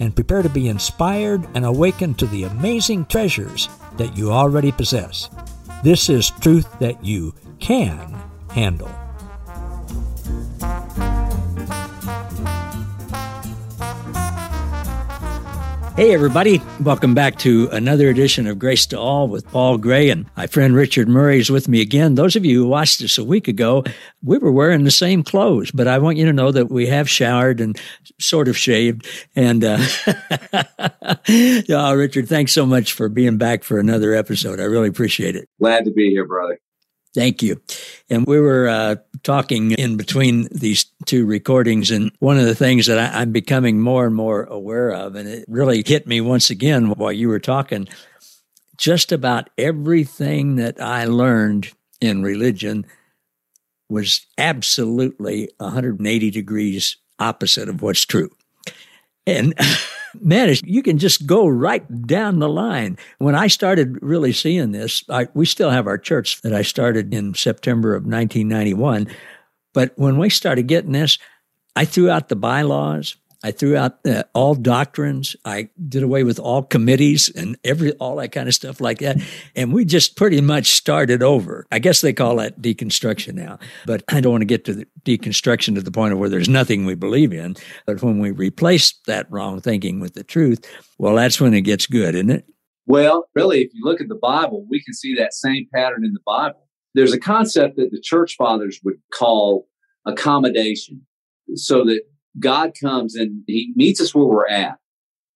and prepare to be inspired and awakened to the amazing treasures that you already possess. This is truth that you can handle. Hey, everybody. Welcome back to another edition of Grace to All with Paul Gray. And my friend Richard Murray is with me again. Those of you who watched us a week ago, we were wearing the same clothes, but I want you to know that we have showered and sort of shaved. And, uh, oh, Richard, thanks so much for being back for another episode. I really appreciate it. Glad to be here, brother. Thank you. And we were uh, talking in between these two recordings, and one of the things that I, I'm becoming more and more aware of, and it really hit me once again while you were talking, just about everything that I learned in religion was absolutely 180 degrees opposite of what's true. And man, you can just go right down the line. When I started really seeing this, I, we still have our church that I started in September of 1991. But when we started getting this, I threw out the bylaws. I threw out uh, all doctrines. I did away with all committees and every all that kind of stuff like that. And we just pretty much started over. I guess they call that deconstruction now. But I don't want to get to the deconstruction to the point of where there's nothing we believe in. But when we replace that wrong thinking with the truth, well, that's when it gets good, isn't it? Well, really, if you look at the Bible, we can see that same pattern in the Bible. There's a concept that the church fathers would call accommodation so that God comes and he meets us where we're at.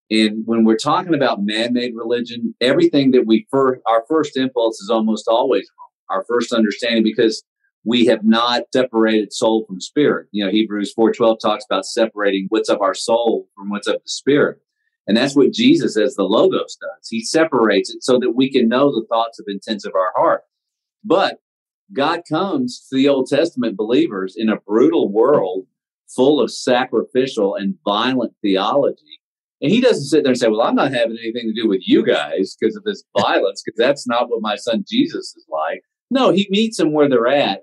And when we're talking about man-made religion, everything that we first, our first impulse is almost always wrong. Our first understanding because we have not separated soul from spirit. You know, Hebrews 4:12 talks about separating what's of our soul from what's of the spirit. And that's what Jesus as the logos does. He separates it so that we can know the thoughts of intents of our heart. But God comes to the Old Testament believers in a brutal world full of sacrificial and violent theology. And he doesn't sit there and say, Well, I'm not having anything to do with you guys because of this violence, because that's not what my son Jesus is like. No, he meets them where they're at.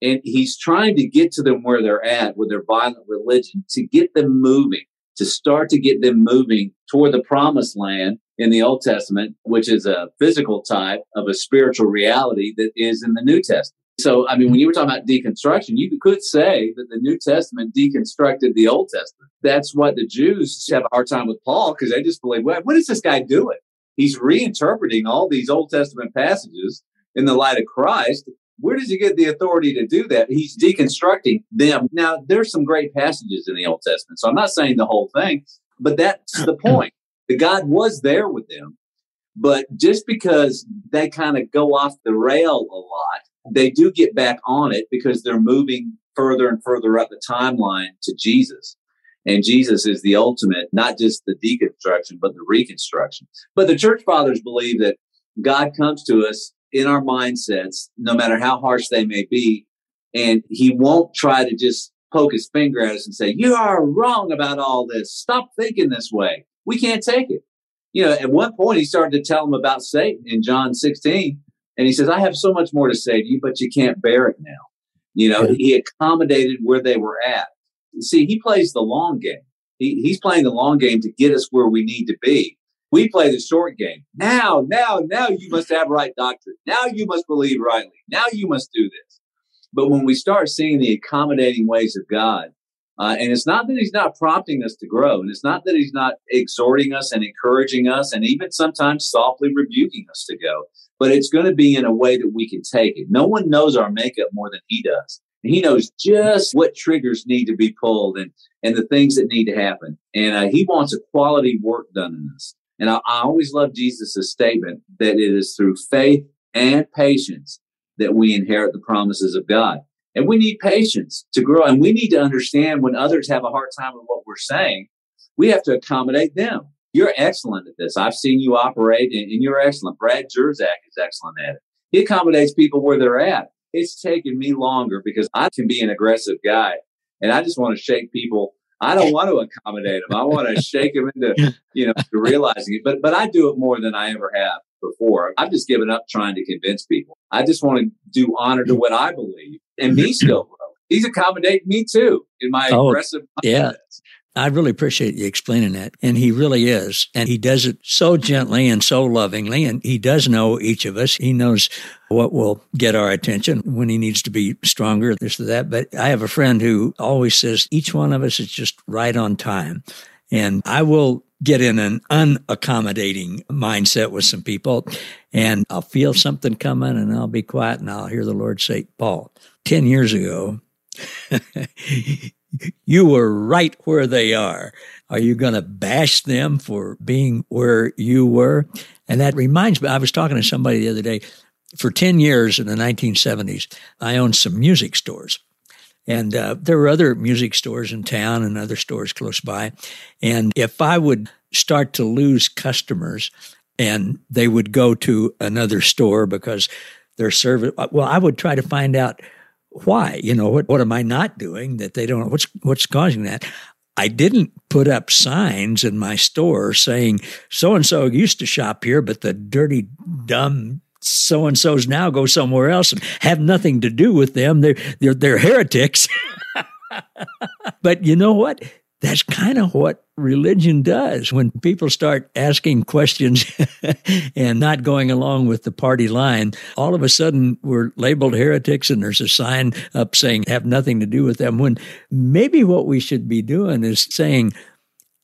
And he's trying to get to them where they're at with their violent religion to get them moving, to start to get them moving toward the promised land in the Old Testament, which is a physical type of a spiritual reality that is in the New Testament. So, I mean, when you were talking about deconstruction, you could say that the New Testament deconstructed the Old Testament. That's what the Jews have a hard time with Paul because they just believe, what, what is this guy doing? He's reinterpreting all these Old Testament passages in the light of Christ. Where does he get the authority to do that? He's deconstructing them. Now, there's some great passages in the Old Testament. So I'm not saying the whole thing, but that's the point. The God was there with them. But just because they kind of go off the rail a lot they do get back on it because they're moving further and further up the timeline to Jesus. And Jesus is the ultimate, not just the deconstruction, but the reconstruction. But the church fathers believe that God comes to us in our mindsets, no matter how harsh they may be. And he won't try to just poke his finger at us and say, You are wrong about all this. Stop thinking this way. We can't take it. You know, at one point, he started to tell them about Satan in John 16. And he says, I have so much more to say to you, but you can't bear it now. You know, he accommodated where they were at. See, he plays the long game. He, he's playing the long game to get us where we need to be. We play the short game. Now, now, now you must have right doctrine. Now you must believe rightly. Now you must do this. But when we start seeing the accommodating ways of God, uh, and it's not that he's not prompting us to grow, and it's not that he's not exhorting us and encouraging us, and even sometimes softly rebuking us to go, but it's going to be in a way that we can take it. No one knows our makeup more than he does. And he knows just what triggers need to be pulled and, and the things that need to happen. And uh, he wants a quality work done in us. And I, I always love Jesus' statement that it is through faith and patience that we inherit the promises of God. And we need patience to grow. And we need to understand when others have a hard time with what we're saying, we have to accommodate them. You're excellent at this. I've seen you operate, and, and you're excellent. Brad Jersak is excellent at it. He accommodates people where they're at. It's taken me longer because I can be an aggressive guy, and I just want to shake people. I don't want to accommodate them. I want to shake them into, you know, realizing it. But but I do it more than I ever have before. I've just given up trying to convince people. I just want to do honor to what I believe, and me still grow. He's accommodating me too in my oh, aggressive. Yeah, I really appreciate you explaining that. And he really is. And he does it so gently and so lovingly. And he does know each of us. He knows what will get our attention when he needs to be stronger, this or that. But I have a friend who always says each one of us is just right on time. And I will get in an unaccommodating mindset with some people and I'll feel something coming and I'll be quiet and I'll hear the Lord say, Paul, 10 years ago, you were right where they are. Are you going to bash them for being where you were? And that reminds me, I was talking to somebody the other day. For 10 years in the 1970s, I owned some music stores. And uh, there were other music stores in town and other stores close by. And if I would start to lose customers and they would go to another store because their service, well, I would try to find out why? You know, what, what am I not doing that they don't, what's, what's causing that? I didn't put up signs in my store saying so and so used to shop here, but the dirty, dumb so and so's now go somewhere else and have nothing to do with them. They're they're, they're heretics. but you know what? That's kind of what religion does when people start asking questions and not going along with the party line. All of a sudden, we're labeled heretics, and there's a sign up saying have nothing to do with them. When maybe what we should be doing is saying,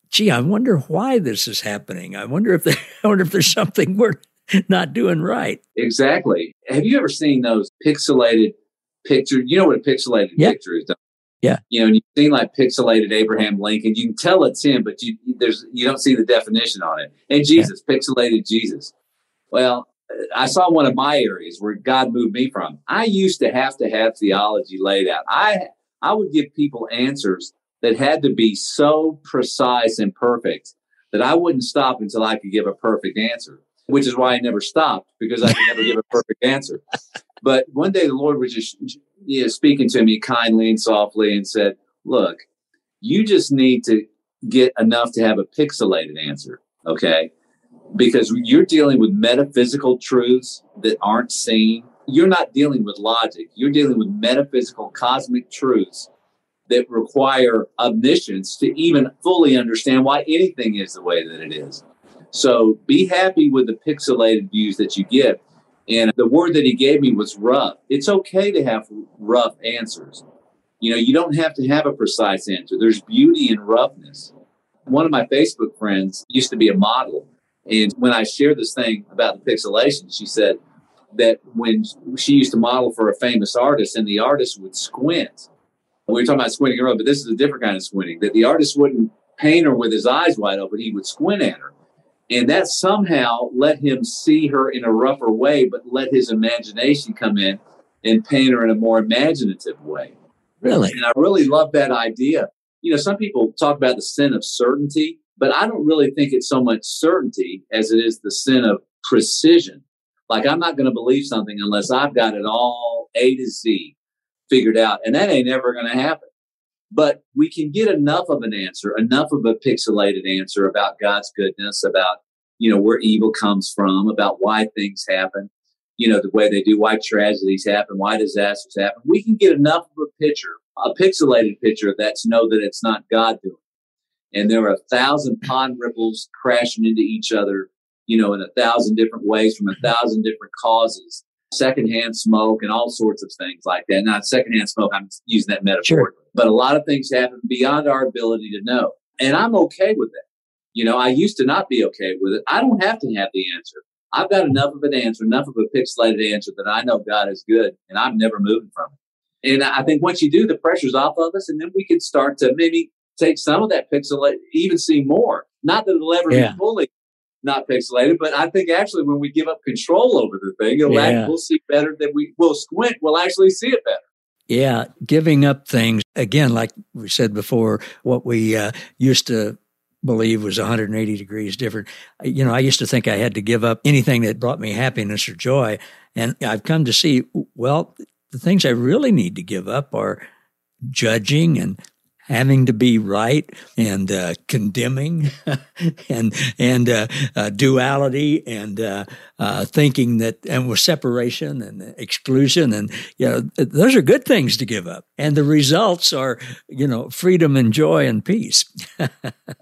"Gee, I wonder why this is happening. I wonder if I wonder if there's something we're not doing right." Exactly. Have you ever seen those pixelated pictures? You know what a pixelated yep. picture is, yeah. You know, and you've seen like pixelated Abraham Lincoln. You can tell it's him, but you there's you don't see the definition on it. And Jesus, yeah. pixelated Jesus. Well, uh, I saw one of my areas where God moved me from. I used to have to have theology laid out. I I would give people answers that had to be so precise and perfect that I wouldn't stop until I could give a perfect answer. Which is why I never stopped because I could never give a perfect answer. But one day the Lord was just you know, speaking to me kindly and softly and said, Look, you just need to get enough to have a pixelated answer, okay? Because you're dealing with metaphysical truths that aren't seen. You're not dealing with logic, you're dealing with metaphysical cosmic truths that require omniscience to even fully understand why anything is the way that it is. So be happy with the pixelated views that you get and the word that he gave me was rough. It's okay to have rough answers. You know, you don't have to have a precise answer. There's beauty in roughness. One of my Facebook friends used to be a model. And when I shared this thing about the pixelation, she said that when she used to model for a famous artist and the artist would squint, we were talking about squinting her, but this is a different kind of squinting, that the artist wouldn't paint her with his eyes wide open, he would squint at her. And that somehow let him see her in a rougher way, but let his imagination come in and paint her in a more imaginative way. Really? And I really love that idea. You know, some people talk about the sin of certainty, but I don't really think it's so much certainty as it is the sin of precision. Like, I'm not going to believe something unless I've got it all A to Z figured out. And that ain't ever going to happen. But we can get enough of an answer, enough of a pixelated answer about God's goodness, about, you know, where evil comes from, about why things happen, you know, the way they do, why tragedies happen, why disasters happen. We can get enough of a picture, a pixelated picture that's know that it's not God doing. And there are a thousand pond ripples crashing into each other, you know, in a thousand different ways from a thousand different causes secondhand smoke and all sorts of things like that. Not secondhand smoke, I'm using that metaphor. Sure. But a lot of things happen beyond our ability to know. And I'm okay with that. You know, I used to not be okay with it. I don't have to have the answer. I've got enough of an answer, enough of a pixelated answer that I know God is good and I'm never moving from it. And I think once you do, the pressure's off of us, and then we can start to maybe take some of that pixelate, even see more. Not that it'll ever yeah. be fully not pixelated, but I think actually when we give up control over the thing, it'll yeah. act, we'll see better than we will squint. We'll actually see it better. Yeah, giving up things again, like we said before, what we uh, used to believe was 180 degrees different. You know, I used to think I had to give up anything that brought me happiness or joy. And I've come to see, well, the things I really need to give up are judging and having to be right and uh, condemning and and uh, uh, duality and uh, uh, thinking that and with separation and exclusion and you know those are good things to give up. And the results are you know freedom and joy and peace.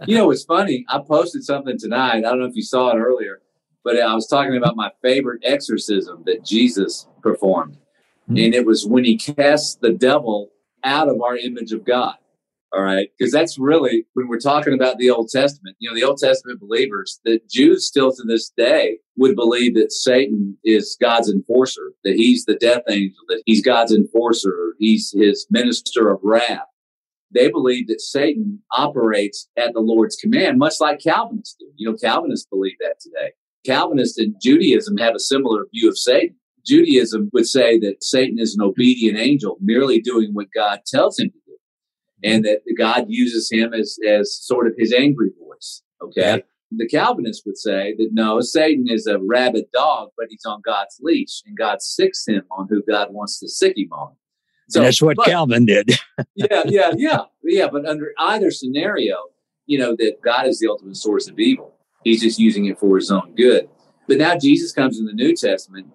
You know it's funny. I posted something tonight. I don't know if you saw it earlier but i was talking about my favorite exorcism that jesus performed. Mm-hmm. and it was when he cast the devil out of our image of god all right. Because that's really when we're talking about the Old Testament, you know, the Old Testament believers, that Jews still to this day would believe that Satan is God's enforcer, that he's the death angel, that he's God's enforcer, he's his minister of wrath. They believe that Satan operates at the Lord's command, much like Calvinists do. You know, Calvinists believe that today. Calvinists and Judaism have a similar view of Satan. Judaism would say that Satan is an obedient angel, merely doing what God tells him to and that God uses him as, as sort of his angry voice. Okay. Yeah. The Calvinists would say that no, Satan is a rabid dog, but he's on God's leash and God sicks him on who God wants to sick him on. So that's what but, Calvin did. yeah, yeah, yeah, yeah. But under either scenario, you know, that God is the ultimate source of evil. He's just using it for his own good. But now Jesus comes in the New Testament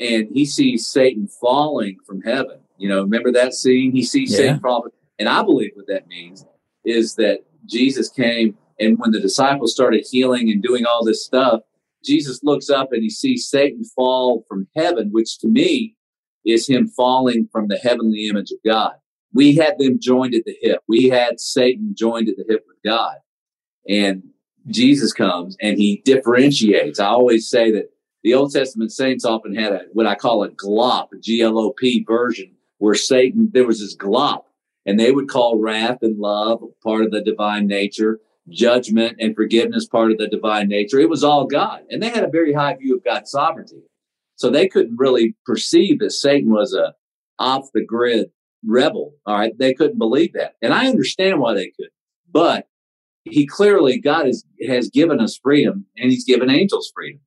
and he sees Satan falling from heaven. You know, remember that scene? He sees yeah. Satan falling and I believe what that means is that Jesus came and when the disciples started healing and doing all this stuff, Jesus looks up and he sees Satan fall from heaven, which to me is him falling from the heavenly image of God. We had them joined at the hip. We had Satan joined at the hip with God. And Jesus comes and he differentiates. I always say that the Old Testament saints often had a what I call a glop, a G L O P version, where Satan, there was this glop and they would call wrath and love part of the divine nature, judgment and forgiveness part of the divine nature. It was all God. And they had a very high view of God's sovereignty. So they couldn't really perceive that Satan was a off the grid rebel. All right. They couldn't believe that. And I understand why they could. But he clearly, God has, has given us freedom and he's given angels freedom.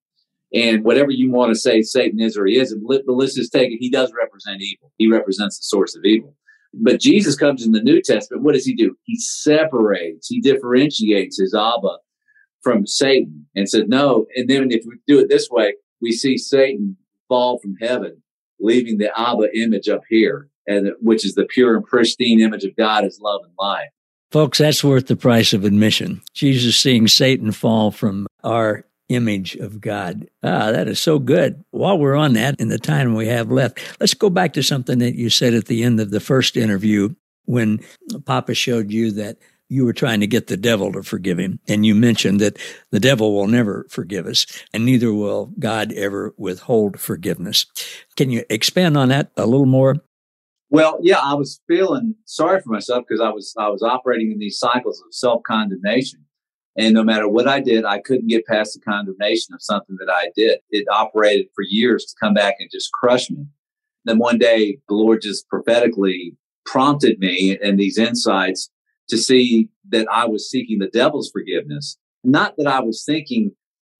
And whatever you want to say Satan is or he isn't, but let's just take it. He does represent evil. He represents the source of evil. But Jesus comes in the New Testament. What does he do? He separates, he differentiates his Abba from Satan and said, no. And then if we do it this way, we see Satan fall from heaven, leaving the Abba image up here, and which is the pure and pristine image of God as love and life. Folks, that's worth the price of admission. Jesus seeing Satan fall from our image of God. Ah, that is so good. While we're on that, in the time we have left, let's go back to something that you said at the end of the first interview when Papa showed you that you were trying to get the devil to forgive him. And you mentioned that the devil will never forgive us, and neither will God ever withhold forgiveness. Can you expand on that a little more? Well, yeah, I was feeling sorry for myself because I was I was operating in these cycles of self condemnation. And no matter what I did, I couldn't get past the condemnation of something that I did. It operated for years to come back and just crush me. Then one day, the Lord just prophetically prompted me and these insights to see that I was seeking the devil's forgiveness. Not that I was thinking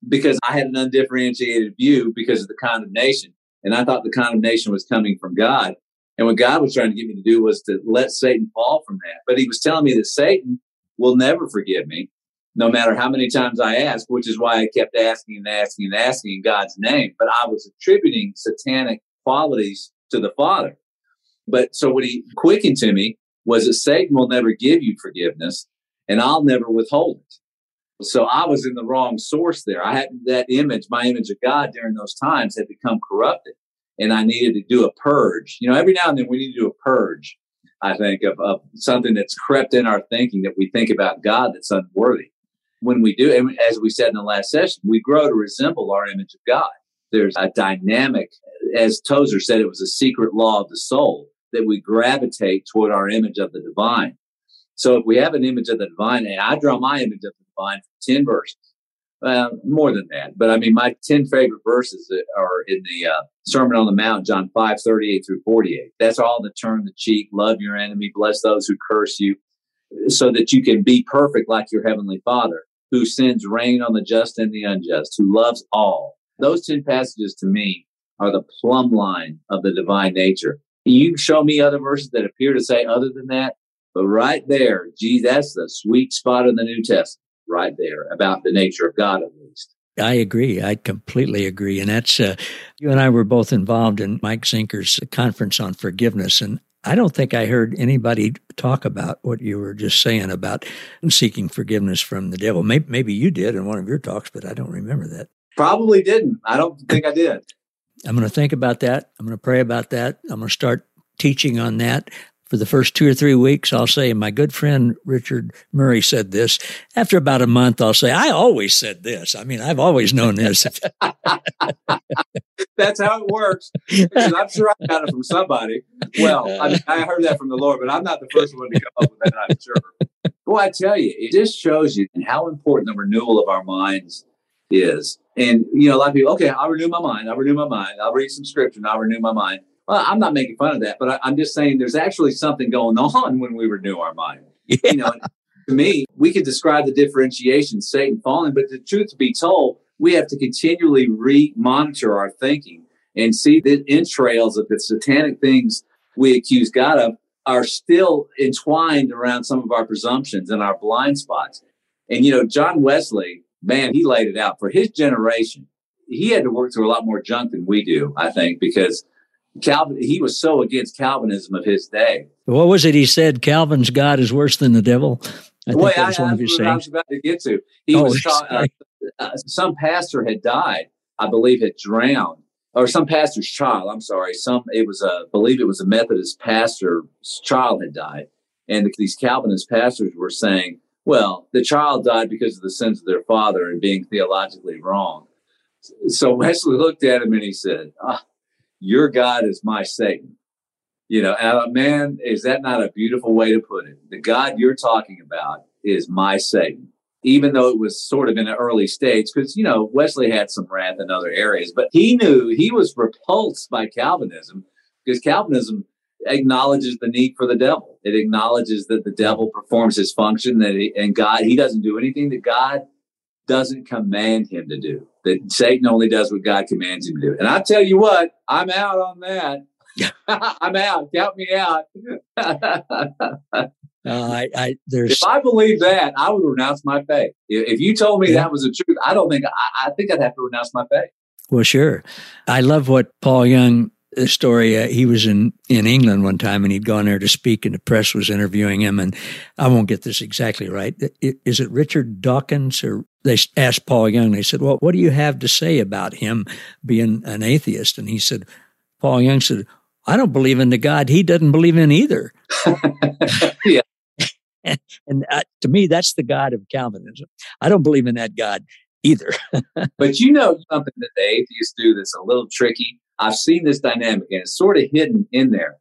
because I had an undifferentiated view because of the condemnation. And I thought the condemnation was coming from God. And what God was trying to get me to do was to let Satan fall from that. But he was telling me that Satan will never forgive me no matter how many times I asked, which is why I kept asking and asking and asking in God's name. But I was attributing satanic qualities to the Father. But so what he quickened to me was that Satan will never give you forgiveness and I'll never withhold it. So I was in the wrong source there. I had that image, my image of God during those times had become corrupted and I needed to do a purge. You know, every now and then we need to do a purge, I think, of, of something that's crept in our thinking that we think about God that's unworthy when we do, and as we said in the last session, we grow to resemble our image of God. There's a dynamic, as Tozer said, it was a secret law of the soul that we gravitate toward our image of the divine. So if we have an image of the divine, and I draw my image of the divine from 10 verses, well, more than that, but I mean, my 10 favorite verses are in the uh, Sermon on the Mount, John 5, 38 through 48. That's all the turn the cheek, love your enemy, bless those who curse you, so that you can be perfect like your heavenly Father, who sends rain on the just and the unjust, who loves all. Those 10 passages to me are the plumb line of the divine nature. You show me other verses that appear to say other than that, but right there, gee, that's the sweet spot in the New Testament, right there, about the nature of God at least. I agree. I completely agree. And that's, uh, you and I were both involved in Mike Zinker's conference on forgiveness. And I don't think I heard anybody talk about what you were just saying about seeking forgiveness from the devil. Maybe, maybe you did in one of your talks, but I don't remember that. Probably didn't. I don't think I did. I'm going to think about that. I'm going to pray about that. I'm going to start teaching on that for the first two or three weeks, I'll say, my good friend Richard Murray said this. After about a month, I'll say, I always said this. I mean, I've always known this. That's how it works. I'm sure I got it from somebody. Well, I, mean, I heard that from the Lord, but I'm not the first one to come up with that, I'm sure. Boy, I tell you, it just shows you how important the renewal of our minds is. And, you know, a lot of people, okay, I'll renew my mind. I'll renew my mind. I'll read some scripture and I'll renew my mind. Well, I'm not making fun of that, but I, am just saying there's actually something going on when we renew our mind. Yeah. You know, to me, we could describe the differentiation, Satan falling, but the truth to be told, we have to continually re-monitor our thinking and see the entrails of the satanic things we accuse God of are still entwined around some of our presumptions and our blind spots. And you know, John Wesley, man, he laid it out for his generation. He had to work through a lot more junk than we do, I think, because Calvin, he was so against Calvinism of his day. What was it he said? Calvin's God is worse than the devil. I Boy, I, one of his I was about to get to. He oh, was taught, uh, uh, some pastor had died, I believe, had drowned, or some pastor's child. I'm sorry, some it was a, I believe it was a Methodist pastor's child had died, and these Calvinist pastors were saying, "Well, the child died because of the sins of their father and being theologically wrong." So Wesley looked at him and he said, ah, your God is my Satan. You know, and man, is that not a beautiful way to put it? The God you're talking about is my Satan. Even though it was sort of in an early stage, because, you know, Wesley had some wrath in other areas, but he knew he was repulsed by Calvinism because Calvinism acknowledges the need for the devil. It acknowledges that the devil performs his function that he, and God, he doesn't do anything that God doesn't command him to do. That Satan only does what God commands him to do. And I tell you what, I'm out on that. I'm out. Count me out. uh, I, I, there's... If I believe that, I would renounce my faith. If you told me yeah. that was the truth, I don't think I, I think I'd have to renounce my faith. Well, sure. I love what Paul Young the story. Uh, he was in, in England one time and he'd gone there to speak and the press was interviewing him. And I won't get this exactly right. Is it Richard Dawkins or they asked Paul Young, they said, well, what do you have to say about him being an atheist? And he said, Paul Young said, I don't believe in the God he doesn't believe in either. yeah. and uh, to me, that's the God of Calvinism. I don't believe in that God either. but you know something that the atheists do that's a little tricky? I've seen this dynamic and it's sort of hidden in there.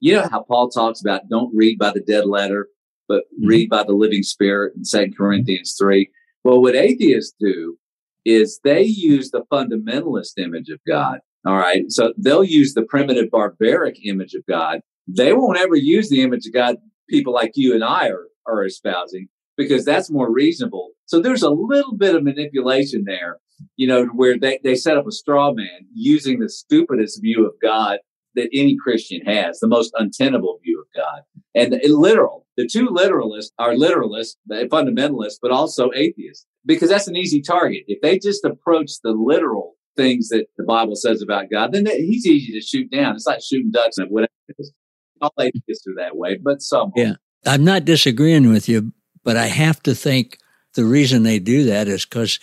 You know how Paul talks about don't read by the dead letter, but mm-hmm. read by the living spirit in Second Corinthians 3. Well, what atheists do is they use the fundamentalist image of God. All right. So they'll use the primitive barbaric image of God. They won't ever use the image of God people like you and I are, are espousing because that's more reasonable. So there's a little bit of manipulation there you know, where they, they set up a straw man using the stupidest view of God that any Christian has, the most untenable view of God. And literal, the two literalists are literalists, fundamentalists, but also atheists, because that's an easy target. If they just approach the literal things that the Bible says about God, then he's easy to shoot down. It's like shooting ducks and whatever it is. All atheists are that way, but some. Yeah. I'm not disagreeing with you, but I have to think the reason they do that is because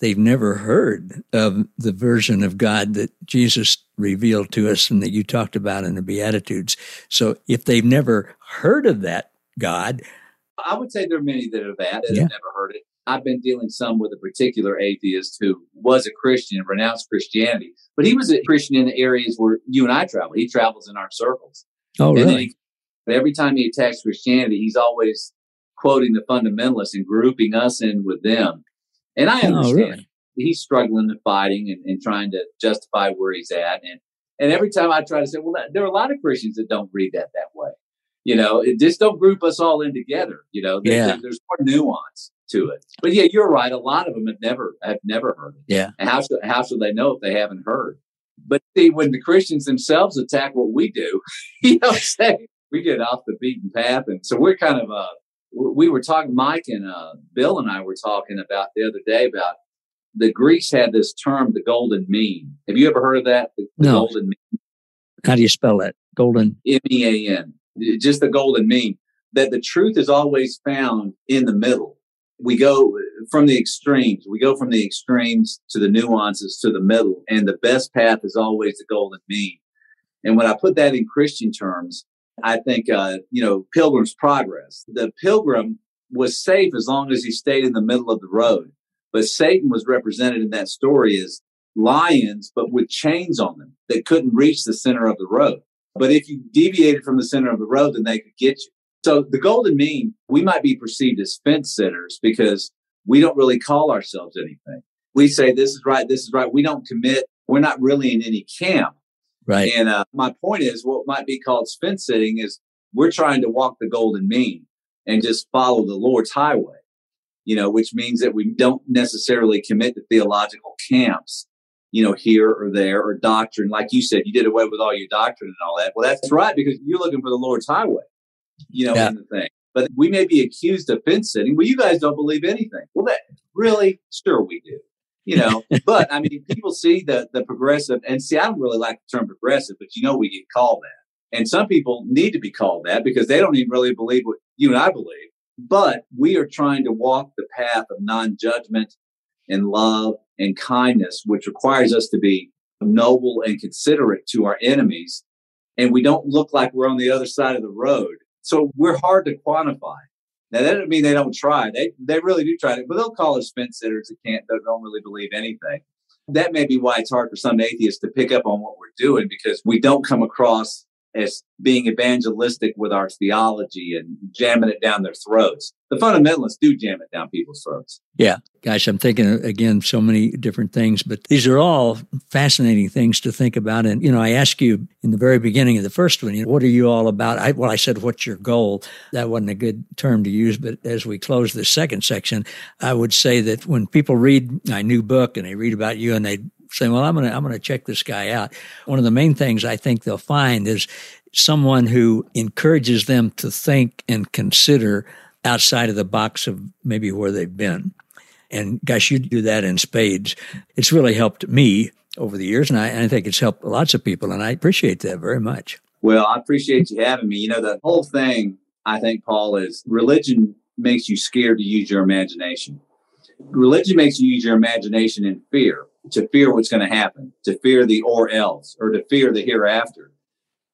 they've never heard of the version of God that Jesus revealed to us and that you talked about in the Beatitudes. So if they've never heard of that God, I would say there are many that have that, that yeah. have never heard it. I've been dealing some with a particular atheist who was a Christian and renounced Christianity, but he was a Christian in the areas where you and I travel. He travels in our circles. Oh, and really? He, every time he attacks Christianity, he's always quoting the fundamentalists and grouping us in with them. And I understand. Oh, really? He's struggling and fighting and, and, trying to justify where he's at. And and every time I try to say, well, there are a lot of Christians that don't read that that way. You know, it, just don't group us all in together. You know, there, Yeah. there- there's more nuance to it. But yeah, you're right. A lot of them have never have never heard it. Yeah. And how should how should they know if they haven't heard? But see, when the Christians themselves attack what we do, you know, what I'm saying we get off the beaten path, and so we're kind of uh, we were talking. Mike and uh, Bill and I were talking about the other day about the Greeks had this term, the golden mean. Have you ever heard of that? The, the No. golden mean. How do you spell that? Golden. M E A N, just the golden mean, that the truth is always found in the middle. We go from the extremes, we go from the extremes to the nuances to the middle, and the best path is always the golden mean. And when I put that in Christian terms, I think, uh, you know, Pilgrim's Progress. The pilgrim was safe as long as he stayed in the middle of the road. But Satan was represented in that story as lions, but with chains on them that couldn't reach the center of the road. But if you deviated from the center of the road, then they could get you. So the golden mean, we might be perceived as fence sitters because we don't really call ourselves anything. We say this is right, this is right. We don't commit. We're not really in any camp. Right. And uh, my point is, what might be called fence sitting is we're trying to walk the golden mean and just follow the Lord's highway. You know, which means that we don't necessarily commit to theological camps. You know, here or there or doctrine, like you said, you did away with all your doctrine and all that. Well, that's right because you're looking for the Lord's highway. You know, Yeah. in the thing. But we may be accused of fence sitting. Well, you guys don't believe anything. Well, that really, sure we do you know but i mean people see the the progressive and see i don't really like the term progressive but you know we get called that and some people need to be called that because they don't even really believe what you and i believe but we are trying to walk the path of non-judgment and love and kindness which requires us to be noble and considerate to our enemies and we don't look like we're on the other side of the road so we're hard to quantify now that doesn't mean they don't try. They they really do try it, but they'll call us fence sitters that can't that don't really believe anything. That may be why it's hard for some atheists to pick up on what we're doing because we don't come across as being evangelistic with our theology and jamming it down their throats. The fundamentalists do jam it down people's throats. Yeah. Gosh, I'm thinking again so many different things, but these are all fascinating things to think about. And you know, I asked you in the very beginning of the first one, you know, what are you all about? I, well, I said, "What's your goal?" That wasn't a good term to use, but as we close this second section, I would say that when people read my new book and they read about you and they say, "Well, I'm going to I'm going to check this guy out," one of the main things I think they'll find is someone who encourages them to think and consider outside of the box of maybe where they've been. And gosh, you do that in spades. It's really helped me over the years, and I, and I think it's helped lots of people, and I appreciate that very much. Well, I appreciate you having me. You know, the whole thing, I think, Paul, is religion makes you scared to use your imagination. Religion makes you use your imagination in fear, to fear what's going to happen, to fear the or else, or to fear the hereafter.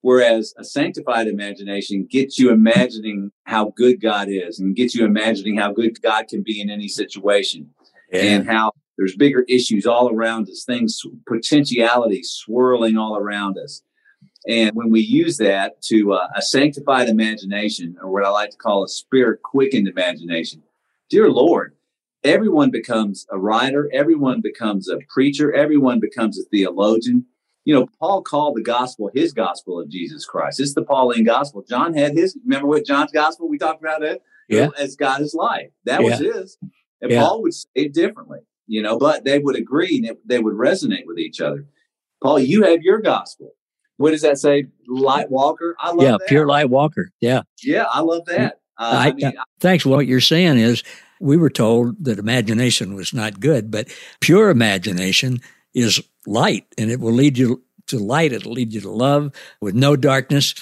Whereas a sanctified imagination gets you imagining how good God is and gets you imagining how good God can be in any situation and how there's bigger issues all around us, things, potentialities swirling all around us. And when we use that to uh, a sanctified imagination, or what I like to call a spirit quickened imagination, dear Lord, everyone becomes a writer, everyone becomes a preacher, everyone becomes a theologian. You know, Paul called the gospel his gospel of Jesus Christ. It's the Pauline gospel. John had his, remember what John's gospel we talked about it? Yeah. As God is life. That was his. And Yeah. Paul would say it differently, you know, but they would agree and it, they would resonate with each other. Paul, you have your gospel. What does that say? Light walker? I love yeah, that. pure light walker. Yeah. Yeah, I love that. Uh, I- I, mean, Thanks. What you're saying is we were told that imagination was not good, but pure imagination is light and it will lead you to light. It'll lead you to love with no darkness.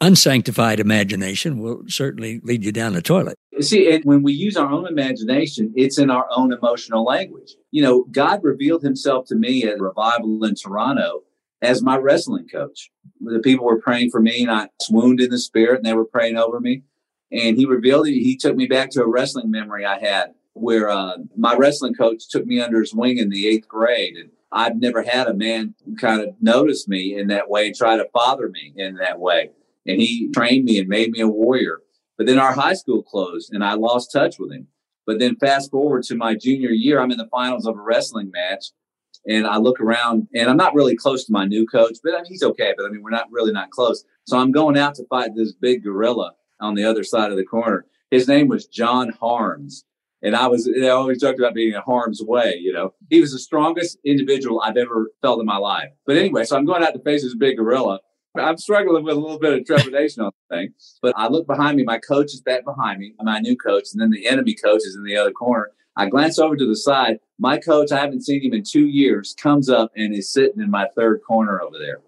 Unsanctified imagination will certainly lead you down the toilet. see, when we use our own imagination, it's in our own emotional language. You know, God revealed himself to me at revival in Toronto as my wrestling coach. The people were praying for me and I swooned in the spirit and they were praying over me. And he revealed it. He took me back to a wrestling memory I had where uh, my wrestling coach took me under his wing in the eighth grade. And I've never had a man kind of notice me in that way and try to father me in that way. And he trained me and made me a warrior. But then our high school closed and I lost touch with him. But then fast forward to my junior year, I'm in the finals of a wrestling match And I look around and I'm not really close to my new coach, but I mean, he's okay. But I mean, we're not really not close. So I'm going out to fight this big gorilla on the other side of the corner. His name was John Harms. And I was, I always talked about being in harm's way, you know. He was the strongest individual I've ever felt in my life. But anyway, so I'm going out to face this big gorilla. I'm struggling with a little bit of trepidation on the thing. But I look behind me, my coach is back behind me, my new coach, and then the enemy coach is in the other corner. I glance over to the side. My coach, I haven't seen him in two years, comes up and is sitting in my third corner over there.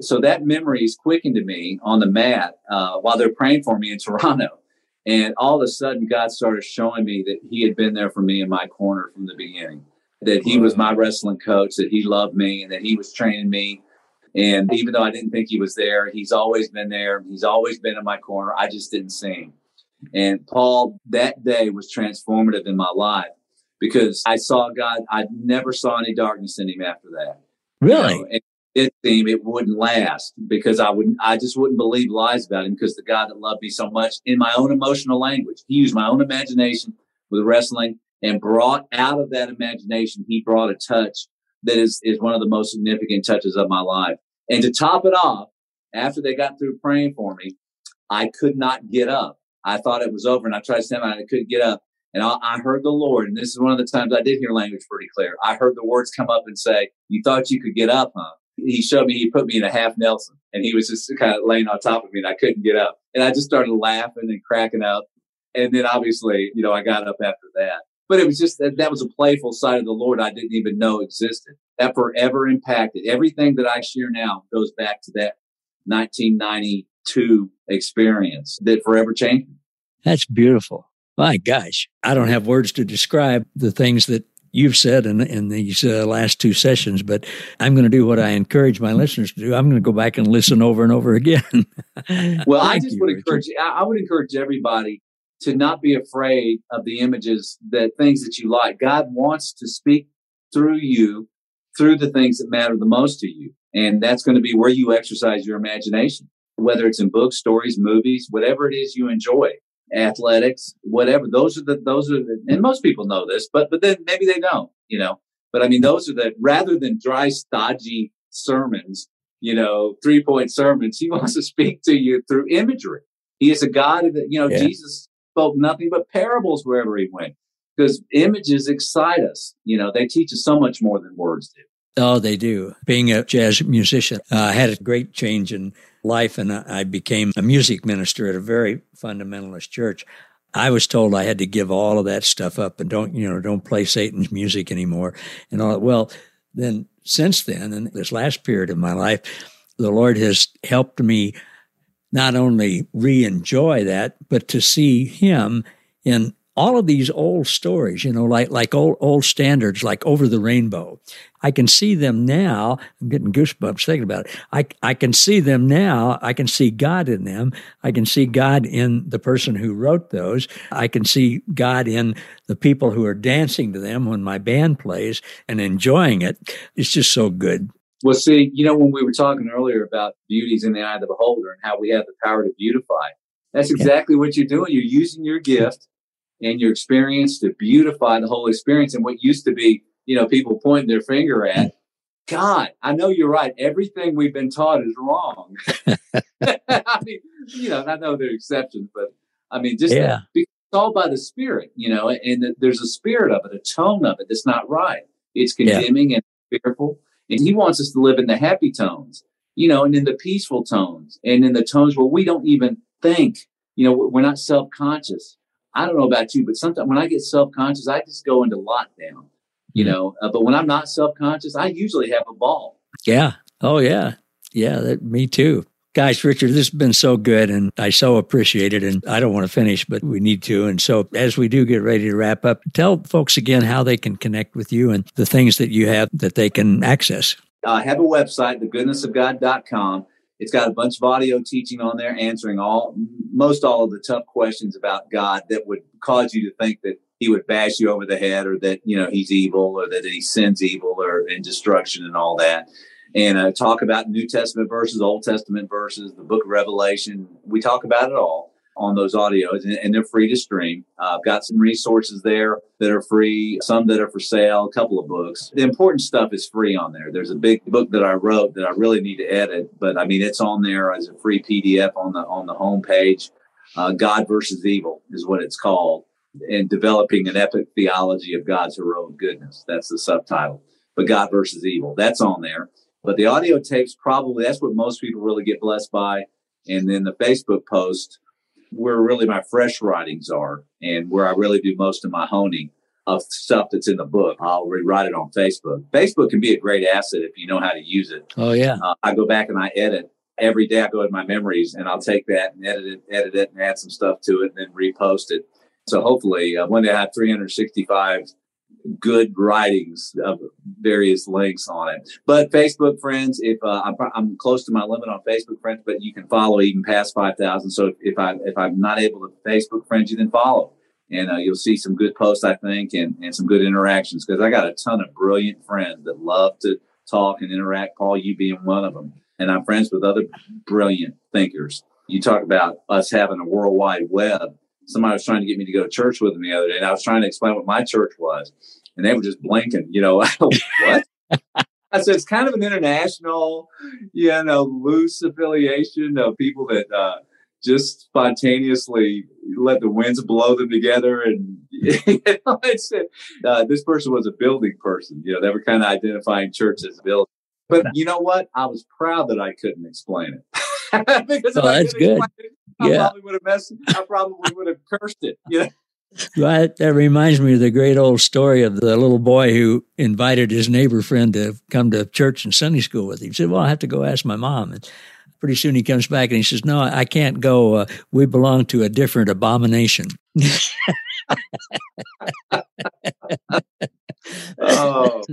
So that memory is quickened to me on the mat uh, while they're praying for me in Toronto. And all of a sudden, God started showing me that He had been there for me in my corner from the beginning, that He was my wrestling coach, that He loved me, and that He was training me. And even though I didn't think He was there, He's always been there. He's always been in my corner. I just didn't see Him. And Paul, that day was transformative in my life because I saw God. I never saw any darkness in Him after that. Really? You know, it seemed it wouldn't last because I wouldn't, I just wouldn't believe lies about him because the God that loved me so much in my own emotional language, he used my own imagination with wrestling and brought out of that imagination, he brought a touch that is, is one of the most significant touches of my life. And to top it off, after they got through praying for me, I could not get up. I thought it was over and I tried to stand up and I couldn't get up. And I, I, heard the Lord, and this is one of the times I did hear language pretty clear. I heard the words come up and say, You thought you could get up, huh? He showed me, he put me in a half Nelson and he was just kind of laying on top of me and I couldn't get up. And I just started laughing and cracking up. And then obviously, you know, I got up after that. But it was just that that was a playful side of the Lord I didn't even know existed. That forever impacted everything that I share now goes back to that 1992 experience that forever changed. That's beautiful. My gosh, I don't have words to describe the things that you've said in, in these uh, last two sessions, but I'm going to do what I encourage my listeners to do. I'm going to go back and listen over and over again. well, I just you, would Richard. encourage, I would encourage everybody to not be afraid of the images that things that you like. God wants to speak through you, through the things that matter the most to you. And that's going to be where you exercise your imagination, whether it's in books, stories, movies, whatever it is you enjoy athletics, whatever. Those are the those are the, and most people know this, but but then maybe they don't, you know. But I mean, those are the rather than dry, stodgy sermons, you know, three point sermons. He wants to speak to you through imagery. He is a God that you know. Yeah. Jesus spoke nothing but parables wherever he went because images excite us. You know, they teach us so much more than words do. Oh, they do. Being a jazz musician, uh, I had a great change in life and I became a music minister at a very fundamentalist church. I was told I had to give all of that stuff up and don't, you know, don't play Satan's music anymore and all that. Well, then since then, and this last period of my life, the Lord has helped me not only re-enjoy that, but to see him in all of these old stories, you know, like like old old standards, like Over the Rainbow. I can see them now. I'm getting goosebumps thinking about it. I I can see them now. I can see God in them. I can see God in the person who wrote those. I can see God in the people who are dancing to them when my band plays and enjoying it. It's just so good. Well, see, you know, when we were talking earlier about beauties in the eye of the beholder and how we have the power to beautify, that's exactly yeah. what you're doing. You're using your gift and your experience to beautify the whole experience. And what used to be, you know, people pointing their finger at, God, I know you're right. Everything we've been taught is wrong. I mean, you know, I know there are exceptions, but I mean, just yeah. it's all by the spirit, you know, and the, there's a spirit of it, a tone of it that's not right. It's condemning yeah. and fearful. And he wants us to live in the happy tones, you know, and in the peaceful tones and in the tones where we don't even think, you know, we're not self conscious. I don't know about you, but sometimes when I get self conscious, I just go into lockdown, you mm-hmm. know. Uh, but when I'm not self conscious, I usually have a ball. Yeah. Oh, yeah. Yeah. That, me too. Guys, Richard, this has been so good and I so appreciate it. And I don't want to finish, but we need to. And so as we do get ready to wrap up, tell folks again how they can connect with you and the things that you have that they can access. I have a website, thegoodnessofgod.com. It's got a bunch of audio teaching on there answering all most all of the tough questions about God that would cause you to think that he would bash you over the head or that you know he's evil or that he sends evil or and destruction and all that. And uh, talk about new testament verses old testament verses the book of revelation. We talk about it all on those audios, and, and they're free to stream. Uh, I've got some resources there that are free, some that are for sale, a couple of books. The important stuff is free on there. There's a big book that I wrote that I really need to edit, but I mean it's on there as a free PDF on the on the homepage. Uh, God versus Evil is what it's called, and developing an epic theology of God's heroic goodness. That's the subtitle. But God versus Evil, that's on there. But the audio tapes probably that's what most people really get blessed by. And then the Facebook post where really my fresh writings are and where I really do most of my honing of stuff that's in the book. I'll rewrite it on Facebook. Facebook can be a great asset if you know how to use it. Oh yeah. Uh, I go back and I edit every day. I go in my memories and I'll take that and edit it, edit it, and add some stuff to it, and then repost it. So hopefully, uh, one day I have 365 good writings of various links on it. But Facebook friends, if uh, I'm, I'm, close to my limit on Facebook friends, but you can follow even past 5,000. So if, if I if I'm not able to Facebook friends you, then follow, and uh, you'll see some good posts, I think, and and some good interactions because I got a ton of brilliant friends that love to talk and interact. Paul, you being one of them, and I'm friends with other brilliant thinkers. You talk about us having a worldwide web somebody was trying to get me to go to church with them the other day, and I was trying to explain what my church was, and they were just blinking. You know, what? I said it's kind of an international, you know, loose affiliation of people that uh, just spontaneously let the winds blow them together. And you know, it's, uh, this person was a building person. You know, they were kind of identifying church as a building. But you know what? I was proud that I couldn't explain it. because oh, that's good. It, I yeah. probably would have messed. I probably would have cursed it. You know? Right. That reminds me of the great old story of the little boy who invited his neighbor friend to come to church and Sunday school with him. He said, Well, I have to go ask my mom. And pretty soon he comes back and he says, No, I can't go. Uh, we belong to a different abomination. oh.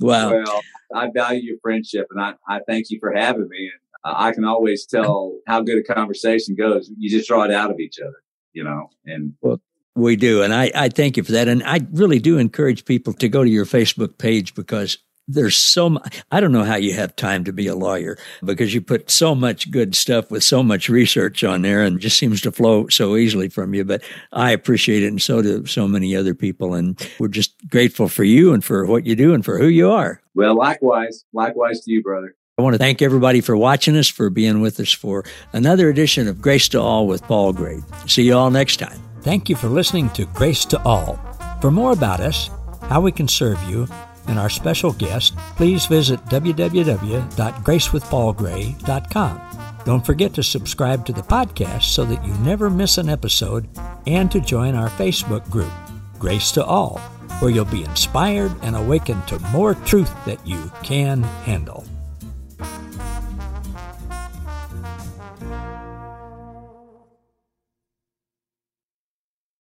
Wow. Well, I value your friendship and I, I thank you for having me. I can always tell how good a conversation goes. You just draw it out of each other, you know, and well, we do. And I, I thank you for that. And I really do encourage people to go to your Facebook page because there's so much. I don't know how you have time to be a lawyer because you put so much good stuff with so much research on there and just seems to flow so easily from you. But I appreciate it. And so do so many other people. And we're just grateful for you and for what you do and for who you are. Well, likewise, likewise to you, brother. I want to thank everybody for watching us, for being with us for another edition of Grace to All with Paul Gray. See you all next time. Thank you for listening to Grace to All. For more about us, how we can serve you, and our special guest, please visit www.gracewithpaulgray.com. Don't forget to subscribe to the podcast so that you never miss an episode and to join our Facebook group, Grace to All, where you'll be inspired and awakened to more truth that you can handle.